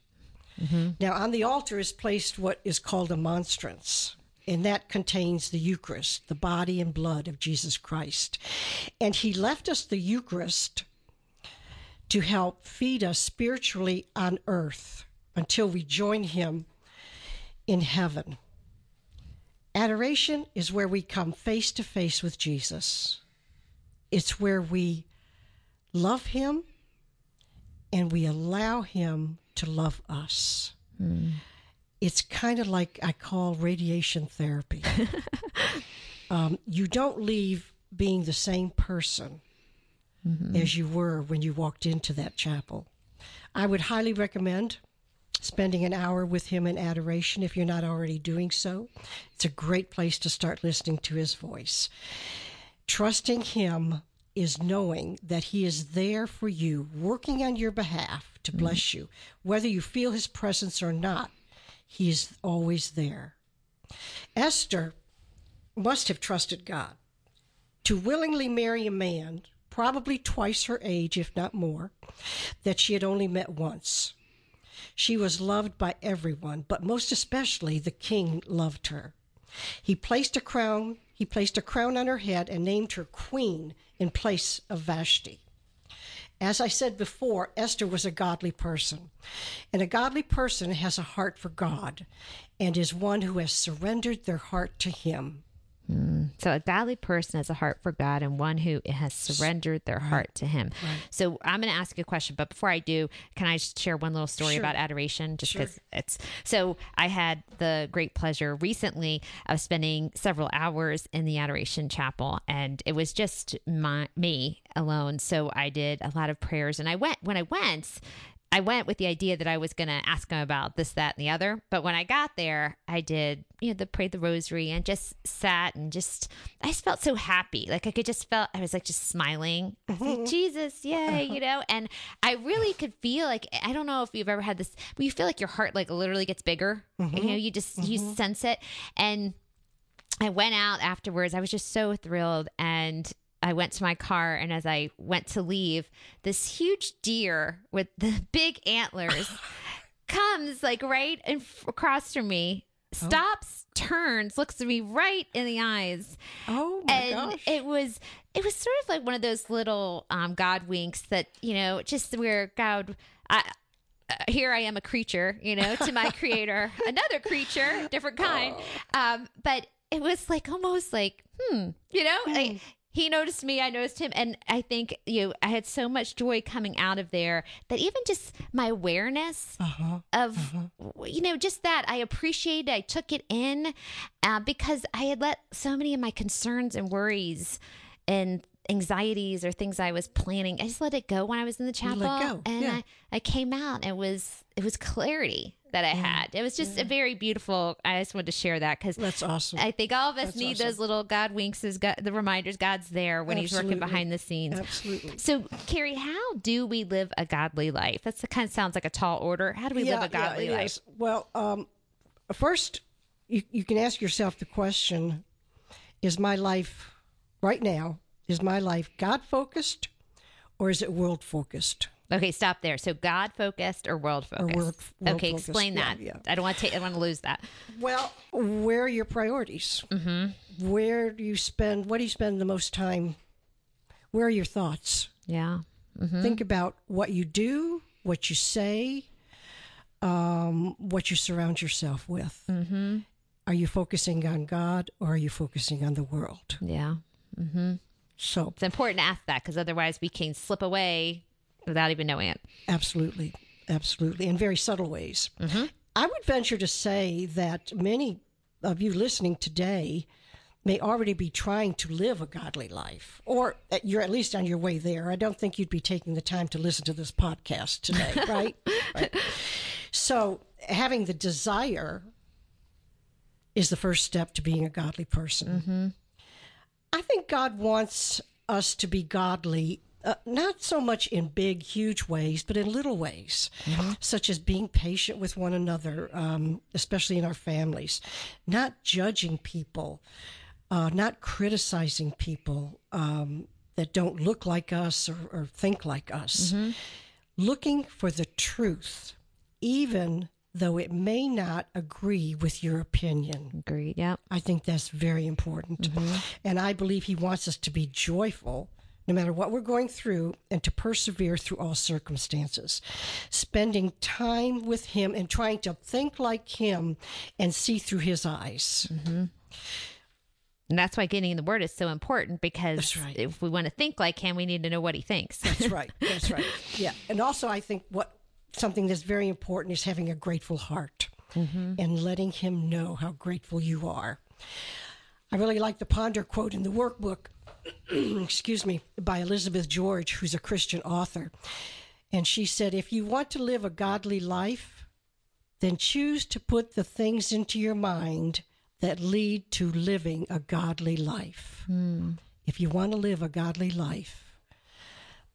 C: Mm-hmm. Now, on the altar is placed what is called a monstrance. And that contains the Eucharist, the body and blood of Jesus Christ. And He left us the Eucharist to help feed us spiritually on earth until we join Him in heaven. Adoration is where we come face to face with Jesus. It's where we love Him and we allow Him to love us. It's kind of like I call radiation therapy. um, you don't leave being the same person as you were when you walked into that chapel. I would highly recommend spending an hour with him in adoration if you're not already doing so. It's a great place to start listening to his voice. Trusting him is knowing that he is there for you, working on your behalf to mm-hmm. bless you. Whether you feel his presence or not, he is always there. Esther must have trusted God to willingly marry a man, probably twice her age, if not more, that she had only met once. She was loved by everyone, but most especially the king loved her. He placed a crown, he placed a crown on her head and named her queen in place of Vashti. As I said before, Esther was a godly person. And a godly person has a heart for God and is one who has surrendered their heart to him.
B: So a godly person has a heart for God and one who has surrendered their heart to Him. So I'm going to ask you a question, but before I do, can I just share one little story
C: Sure.
B: about adoration? Just
C: Sure.
B: because it's so. I had the great pleasure recently of spending several hours in the adoration chapel, and it was just my me alone. So I did a lot of prayers, and I went when I went. I went with the idea that I was going to ask him about this, that, and the other. But when I got there, I did, you know, the prayed the rosary and just sat and just, I just felt so happy. Like I could just felt, I was like just smiling. I was like, mm-hmm. Jesus, yay, you know? And I really could feel like, I don't know if you've ever had this, but you feel like your heart like literally gets bigger. Mm-hmm. You know, you just, you mm-hmm. sense it. And I went out afterwards. I was just so thrilled. And I went to my car. And as I went to leave, this huge deer with the big antlers comes like right in, across from me, stops, turns, looks at me right in the eyes.
C: Oh my
B: and
C: gosh.
B: it was it was sort of like one of those little um, God winks that you know, just where God. I, uh, here I am a creature, you know, to my creator, another creature, different kind. Um, but it was like almost like, hmm, you know, like he noticed me, I noticed him, and I think you know I had so much joy coming out of there that even just my awareness
C: uh-huh.
B: of you know just that I appreciated, I took it in uh, because I had let so many of my concerns and worries and anxieties or things I was planning. I just let it go when I was in the chapel,
C: let go,
B: and
C: yeah.
B: I, I came out. And it was it was clarity that I had. It was just a very beautiful. I just wanted to share that because
C: That's awesome.
B: I think all of us
C: That's
B: need
C: awesome.
B: those little God winks, as God, the reminders God's there when He's working behind the scenes.
C: Absolutely.
B: So, Carrie, how do we live a godly life? That's the kind of sounds like a tall order. How do we live a godly
C: it
B: life?
C: Well, um, first, you, you can ask yourself the question Is my life right now, is my life God focused or is it world focused?
B: Okay, stop there. So, God focused or world focused?
C: world- world
B: okay,
C: focused.
B: explain that.
C: yeah.
B: I don't want to take. I want to lose that.
C: Well, where are your priorities? Mm-hmm. Where do you spend, what do you spend the most time? Where are your thoughts?
B: Yeah.
C: Think about what you do, what you say, um, what you surround yourself with. Mm-hmm. Are you focusing on God or are you focusing on the world?
B: Yeah.
C: So,
B: It's important to ask that because otherwise we can slip away without even knowing it.
C: absolutely, absolutely, in very subtle ways. I would venture to say that many of you listening today may already be trying to live a godly life, or uh, you're at least on your way there. I don't think you'd be taking the time to listen to this podcast today, right? right. So, having the desire is the first step to being a godly person. I think God wants us to be godly, uh, not so much in big, huge ways, but in little ways, such as being patient with one another, um, especially in our families, not judging people, uh, not criticizing people um, that don't look like us or, or think like us, looking for the truth, even though it may not agree with your opinion.
B: Agreed. yeah.
C: I think that's very important. And I believe he wants us to be joyful no matter what we're going through and to persevere through all circumstances. Spending time with him and trying to think like him and see through his eyes. Mm-hmm.
B: And that's why getting in the word is so important because
C: right.
B: if we want to think like him, we need to know what he thinks.
C: That's right. That's right. Yeah. And also, I think what something that's very important is having a grateful heart mm-hmm. and letting him know how grateful you are. I really like the Ponder quote in the workbook, excuse me, by Elizabeth George, who's a Christian author. And she said, If you want to live a godly life, then choose to put the things into your mind that lead to living a godly life. Hmm. If you want to live a godly life,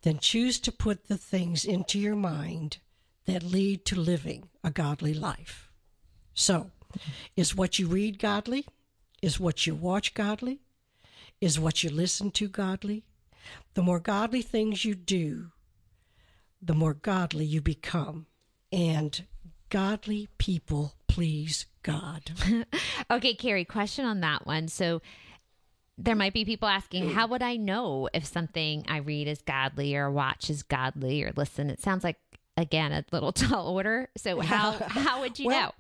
C: then choose to put the things into your mind that lead to living a godly life. So, is what you read godly? Is what you watch godly? Is what you listen to godly? The more godly things you do, the more godly you become. And godly people please God.
B: Okay, Carrie, question on that one. So there might be people asking, how would I know if something I read is godly or watch is godly or listen? It sounds like again a little tall order. So how how would you
C: Well,
B: know?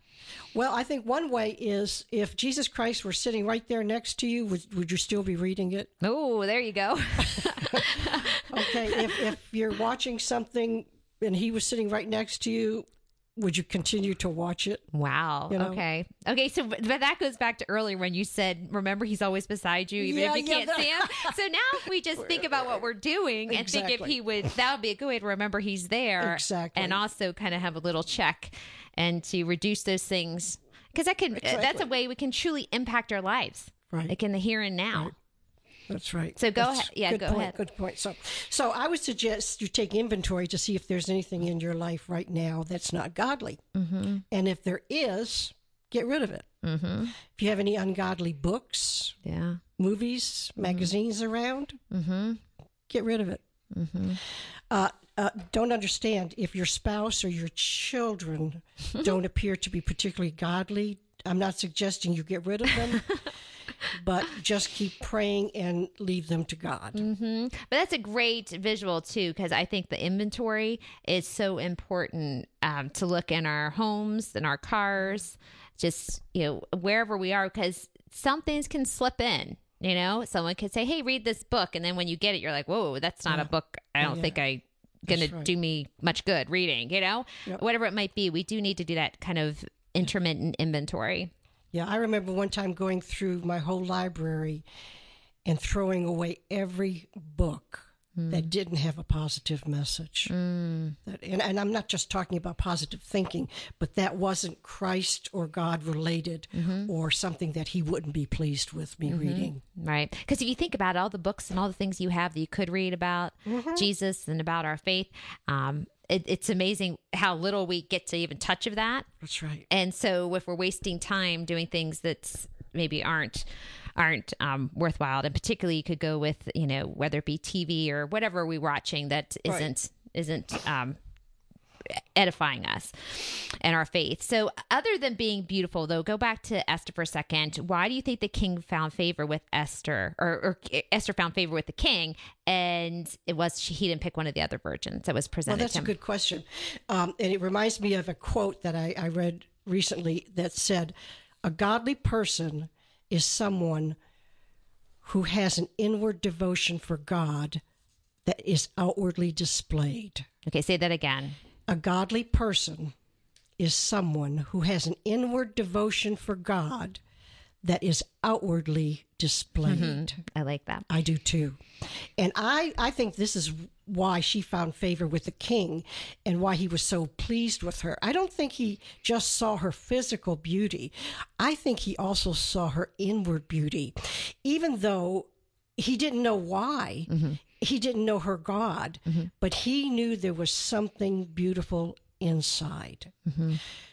C: Well, I think one way is if Jesus Christ were sitting right there next to you, would, would you still be reading it?
B: Oh, there you go.
C: Okay, if, if you're watching something and he was sitting right next to you, would you continue to watch it?
B: Wow.
C: You know?
B: Okay. Okay. So, but that goes back to earlier when you said, remember, he's always beside you, even
C: Yeah,
B: if you
C: yeah,
B: can't
C: that-
B: see him. So now, if we just think about what we're doing and think if he would, that would be a good way to remember he's there.
C: Exactly.
B: And also kind of have a little check and to reduce those things. Because that can, that's a way we can truly impact our lives.
C: Right.
B: Like in the here and now.
C: That's right.
B: So go
C: That's
B: ahead- yeah,
C: good
B: go
C: point,
B: ahead.
C: Good point. So, so I would suggest you take inventory to see if there's anything in your life right now that's not godly, mm-hmm. and if there is, get rid of it.
B: Mm-hmm.
C: If you have any ungodly books,
B: Yeah.
C: movies, magazines around,
B: Mm-hmm.
C: get rid of it. Uh, uh, don't understand if your spouse or your children don't appear to be particularly godly. I'm not suggesting you get rid of them, but just keep praying and leave them to God.
B: hmm But that's a great visual too, because I think the inventory is so important um, to look in our homes, in our cars, just you know wherever we are, because some things can slip in. You know, someone could say, "Hey, read this book," and then when you get it, you're like, "Whoa, that's not a book. I don't
C: Yeah.
B: think I." Gonna
C: right.
B: do me much good reading, you know,
C: Yep.
B: whatever it might be. We do need to do that kind of intermittent inventory.
C: Yeah, I remember one time going through my whole library and throwing away every book that didn't have a positive message. That, and, and I'm not just talking about positive thinking, but that wasn't Christ or God related or something that he wouldn't be pleased with me reading.
B: Right. Because if you think about all the books and all the things you have that you could read about
C: Mm-hmm.
B: Jesus and about our faith, um, it, it's amazing how little we get to even touch of that.
C: That's right.
B: And so if we're wasting time doing things that maybe aren't aren't um, worthwhile, and particularly you could go with you know whether it be TV or whatever we're watching that
C: Right.
B: isn't isn't um, edifying us and our faith. So, other than being beautiful, though, go back to Esther for a second. Why do you think the king found favor with Esther, or, or Esther found favor with the king, and it was she, he didn't pick one of the other virgins that was presented?
C: Well,
B: that's
C: a good question. Um, and it reminds me of a quote that I, I read recently that said, A godly person is someone who has an inward devotion for God that is outwardly displayed.
B: Okay, say that again.
C: A godly person is someone who has an inward devotion for God that is outwardly displayed. Mm-hmm.
B: I like that.
C: I do too. And I, I think this is why she found favor with the king and why he was so pleased with her. I don't think he just saw her physical beauty, I think he also saw her inward beauty, even though he didn't know why. Mm-hmm. He didn't know her God, but he knew there was something beautiful inside.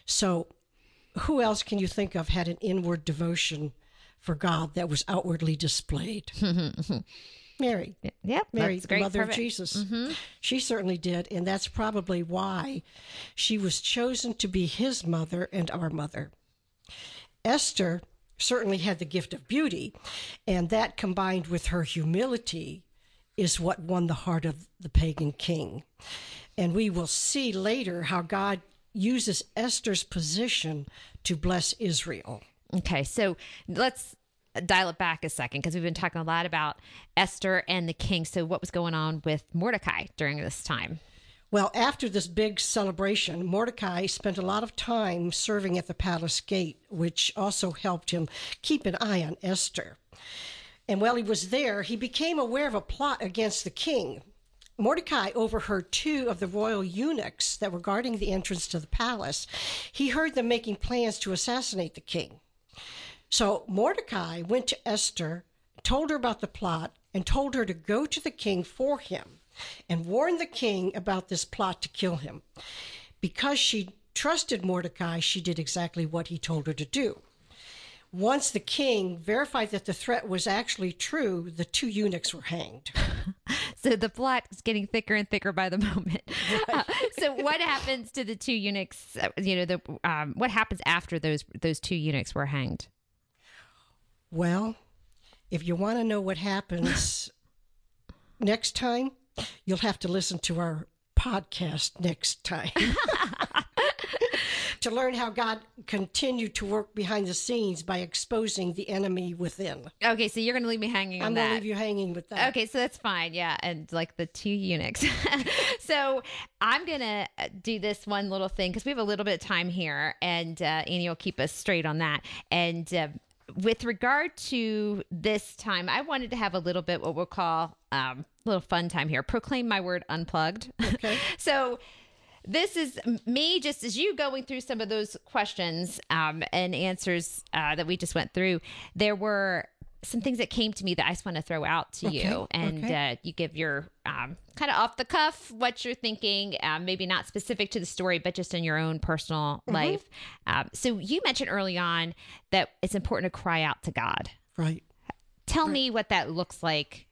C: So, who else can you think of had an inward devotion for God that was outwardly displayed? Mary.
B: Yep.
C: Mary, the mother
B: Perfect. Mm-hmm.
C: of Jesus. She certainly did, and that's probably why she was chosen to be his mother and our mother. Esther certainly had the gift of beauty, and that combined with her humility is what won the heart of the pagan king. And we will see later how God uses Esther's position to bless Israel.
B: Okay, so let's dial it back a second because we've been talking a lot about Esther and the king. So, what was going on with Mordecai during this time?
C: Well, after this big celebration, Mordecai spent a lot of time serving at the palace gate, which also helped him keep an eye on Esther. And while he was there, he became aware of a plot against the king. Mordecai overheard two of the royal eunuchs that were guarding the entrance to the palace. He heard them making plans to assassinate the king. So Mordecai went to Esther, told her about the plot, and told her to go to the king for him and warn the king about this plot to kill him. Because she trusted Mordecai, she did exactly what he told her to do. Once the king verified that the threat was actually true, the two eunuchs were hanged.
B: So, the plot is getting thicker and thicker by the moment. Uh, so, what happens to the two eunuchs? uh, You know, the um, what happens after those those two eunuchs were hanged?
C: Well, if you want to know what happens next time, you'll have to listen to our podcast next time to learn how God continued to work behind the scenes by exposing the enemy within.
B: Okay, so you're going to leave me hanging on
C: I'm going to leave you hanging with that.
B: Okay, so that's fine. Yeah. And like the two eunuchs. so I'm going to do this one little thing because we have a little bit of time here, and uh, Annie will keep us straight on that. And uh, with regard to this time, I wanted to have a little bit what we'll call um, a little fun time here. Proclaim my word unplugged.
C: Okay.
B: so this is me just as you going through some of those questions um, and answers uh, that we just went through there were some things that came to me that i just want to throw out to you and
C: okay.
B: uh, you give your um, kind of off the cuff what you're thinking um, maybe not specific to the story but just in your own personal
C: Mm-hmm.
B: life um, so you mentioned early on that it's important to cry out to god
C: Right.
B: tell me what that looks like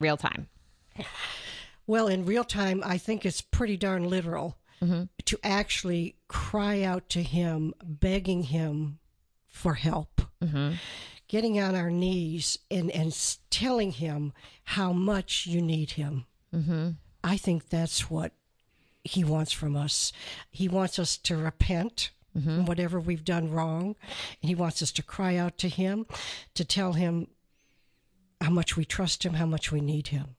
B: real time
C: Well, in real time, I think it's pretty darn literal Mm-hmm. to actually cry out to Him, begging Him for help, mm-hmm. getting on our knees and, and telling Him how much you need Him. Mm-hmm. I think that's what He wants from us. He wants us to repent. from Whatever we've done wrong, and he wants us to cry out to him, to tell him how much we trust him, how much we need him.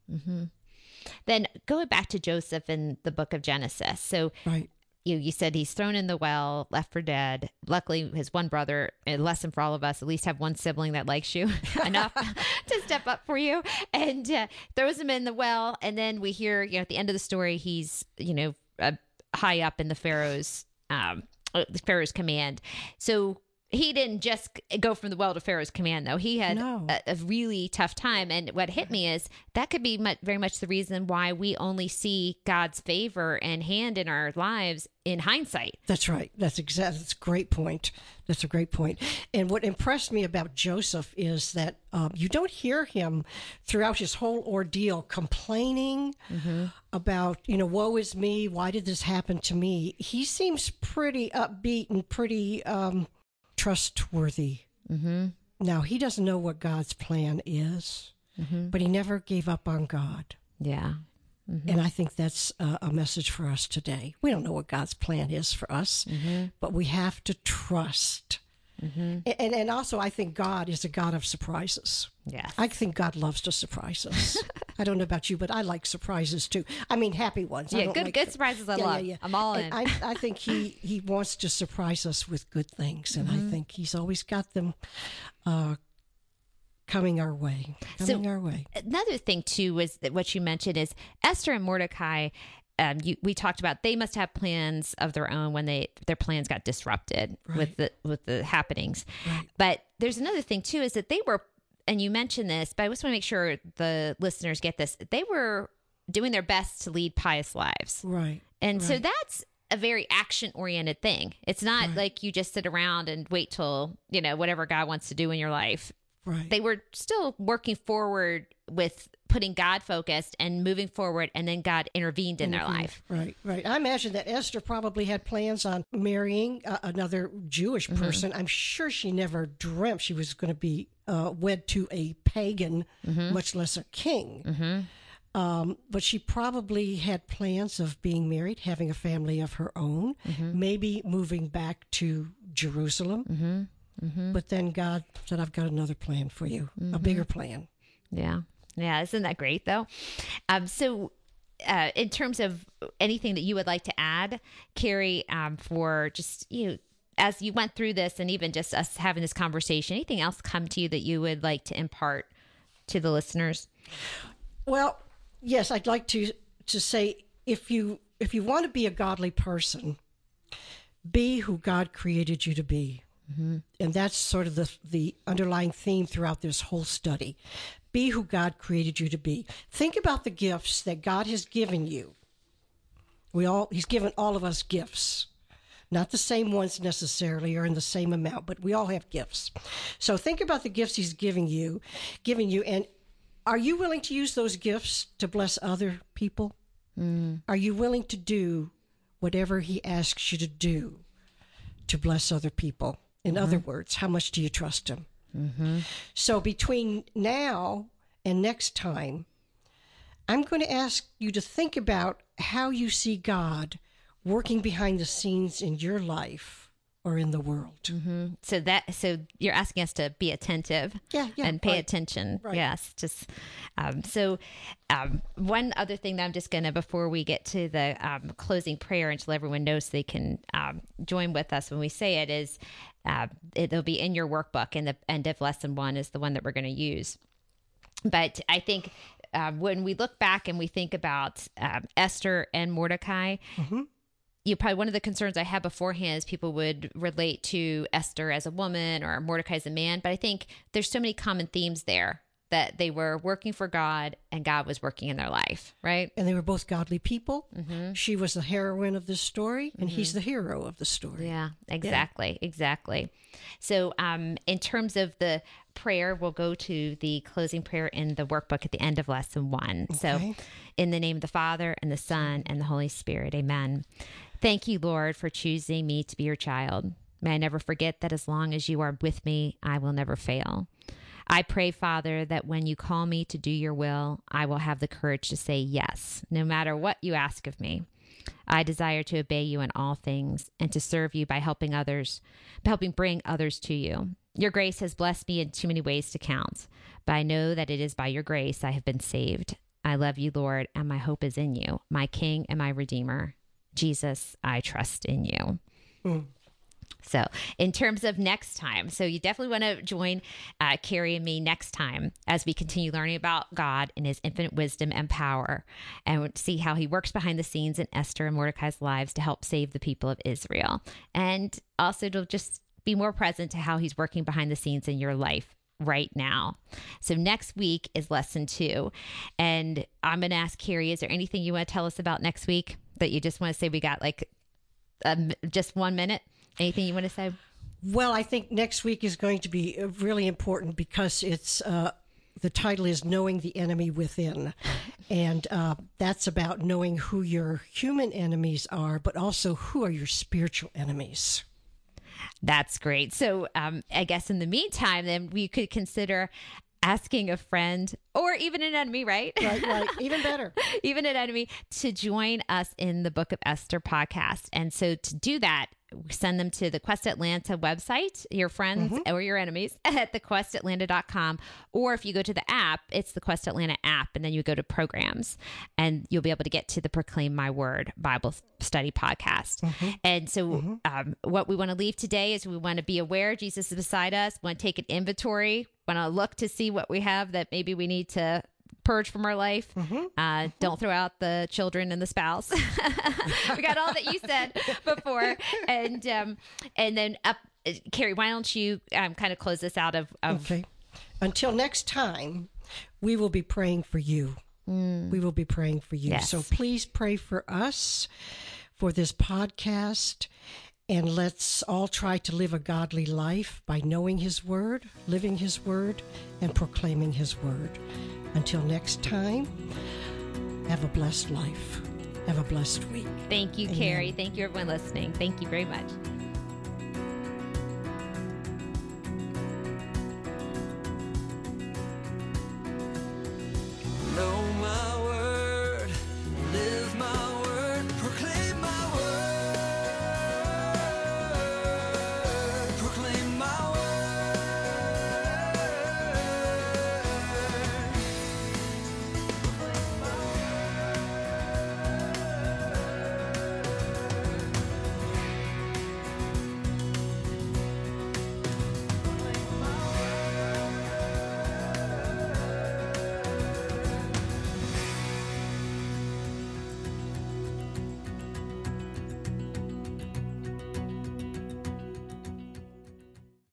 B: Then going back to joseph in the book of genesis so
C: Right.
B: you you said he's thrown in the well, left for dead. Luckily, his one brother, a lesson for all of us, at least have one sibling that likes you enough to step up for you, and uh, throws him in the well. And then we hear, you know, at the end of the story, he's you know uh, high up in the pharaoh's um, uh, the pharaoh's command. So. He didn't just go from the well to Pharaoh's command, though. He had
C: No.
B: a, a really tough time. And what hit me is that could be much, very much the reason why we only see God's favor and hand in our lives in hindsight.
C: That's right. That's exactly. That's a great point. That's a great point. And what impressed me about Joseph is that um, you don't hear him throughout his whole ordeal complaining about, you know, woe is me. Why did this happen to me? He seems pretty upbeat and pretty um, trustworthy. Mm-hmm. Now he doesn't know what God's plan is, mm-hmm. but he never gave up on God.
B: Yeah. Mm-hmm.
C: And I think that's a, a message for us today. We don't know what God's plan is for us, mm-hmm. but we have to trust. And, and also, I think God is a God of surprises.
B: Yes.
C: I think God loves to surprise us. I don't know about you, but I like surprises too. I mean, happy ones.
B: Yeah, good-
C: like-
B: good surprises I
C: Yeah, yeah,
B: love.
C: yeah.
B: I'm all in.
C: I, I think he he wants to surprise us with good things, and
B: Mm-hmm.
C: I think he's always got them uh, coming our way.
B: So-
C: Coming our way.
B: another thing too was that what you mentioned is Esther and Mordecai. Um, you, we talked about they must have plans of their own when they their plans got disrupted with the with the happenings. But there's another thing too is that they were, and you mentioned this, but I just want to make sure the listeners get this. They were doing their best to lead pious lives.
C: Right.
B: And so that's a very action oriented thing. It's not
C: Right.
B: like you just sit around and wait till, you know, whatever God wants to do in your life.
C: Right.
B: They were still working forward with putting God focused and moving forward, and then God intervened in their life.
C: Right, right. I imagine that Esther probably had plans on marrying uh, another Jewish
B: Mm-hmm.
C: person. I'm sure she never dreamt she was going to be uh, wed to a pagan,
B: Mm-hmm.
C: much less a king. Um, but she probably had plans of being married, having a family of her own,
B: Mm-hmm.
C: maybe moving back to Jerusalem.
B: Mm-hmm.
C: But then God said, I've got another plan for you, a
B: Mm-hmm.
C: bigger plan.
B: Yeah. Yeah. Isn't that great, though? Um, so, uh, in terms of anything that you would like to add, Carrie, um, for just you know, as you went through this and even just us having this conversation, anything else come to you that you would like to impart to the listeners?
C: Well, yes, I'd like to to say if you if you want to be a godly person, be who God created you to be, and that's sort of the the underlying theme throughout this whole study. Be who God created you to be. Think about the gifts that God has given you. We all He's given all of us gifts. Not the same ones necessarily or in the same amount, but we all have gifts. So think about the gifts he's giving you, giving you and are you willing to use those gifts to bless other people? Hmm. Are you willing to do whatever he asks you to do to bless other people? In other mm-hmm. words, how much do you trust him? So between now and next time, I'm going to ask you to think about how you see God working behind the scenes in your life or in the world.
B: So that so you're asking us to be attentive,
C: Yeah, yeah,
B: and pay
C: right.
B: attention.
C: Right.
B: Yes, just um, so um, one other thing that I'm just gonna before we get to the um, closing prayer and to everyone knows they can um, join with us when we say it is uh, it'll be in your workbook and the end of lesson one is the one that we're going to use. But I think. Uh, when we look back and we think about um, Esther and Mordecai, you probably one of the concerns I had beforehand is people would relate to Esther as a woman or Mordecai as a man, but I think there's so many common themes there that they were working for God and God was working in their life, right?
C: and they were both godly people. She was the heroine of this story, and he's the hero of the story.
B: Yeah, exactly, exactly. So, um, in terms of the prayer, we'll go to the closing prayer in the workbook at the end of lesson one. So, in the name of the Father and the Son and the Holy Spirit, Amen. Thank you, Lord, for choosing me to be your child. May I never forget that as long as you are with me, I will never fail. I pray, Father, that when you call me to do your will, I will have the courage to say yes, no matter what you ask of me. I desire to obey you in all things and to serve you by helping others, by helping bring others to you. Your grace has blessed me in too many ways to count, but I know that it is by your grace I have been saved. I love you, Lord, and my hope is in you, my King and my Redeemer. Jesus, I trust in you. Hmm. So, in terms of next time, so you definitely want to join uh, Carrie and me next time as we continue learning about God and His infinite wisdom and power, and see how He works behind the scenes in Esther and Mordecai's lives to help save the people of Israel, and also to just be more present to how He's working behind the scenes in your life right now. So next week is lesson two, and I'm going to ask Carrie, is there anything you want to tell us about next week that you just want to say? We got like um, just one minute. Anything you want to say?
C: Well, I think next week is going to be uh, really important because it's uh, the title is Knowing the Enemy Within. And uh, that's about knowing who your human enemies are, but also who are your spiritual enemies.
B: That's great. So, um, I guess in the meantime, then we could consider asking a friend or even an enemy, right?
C: Right, right. Even better.
B: even an enemy to join us in the Book of Esther podcast. And so to do that, send them to the Quest Atlanta website, your friends mm-hmm. or your enemies at thequestatlanta.com. Or if you go to the app, it's the Quest Atlanta app, and then you go to programs and you'll be able to get to the Proclaim My Word Bible study podcast. Mm-hmm. And so, mm-hmm. um, what we want to leave today is we want to be aware Jesus is beside us, want to take an inventory, want to look to see what we have that maybe we need to purge from our life. Uh, don't throw out the children and the spouse. we got all that you said before, and um, and then up, uh, Carrie. Why don't you um, kind of close this out of, of
C: Okay. Until next time, we will be praying for you. We will be praying for you.
B: Yes.
C: So please pray for us for this podcast. And let's all try to live a godly life by knowing His Word, living His Word, and proclaiming His Word. Until next time, have a blessed life. Have a blessed week.
B: Thank you, Carrie. Thank you, everyone listening. Thank you very much.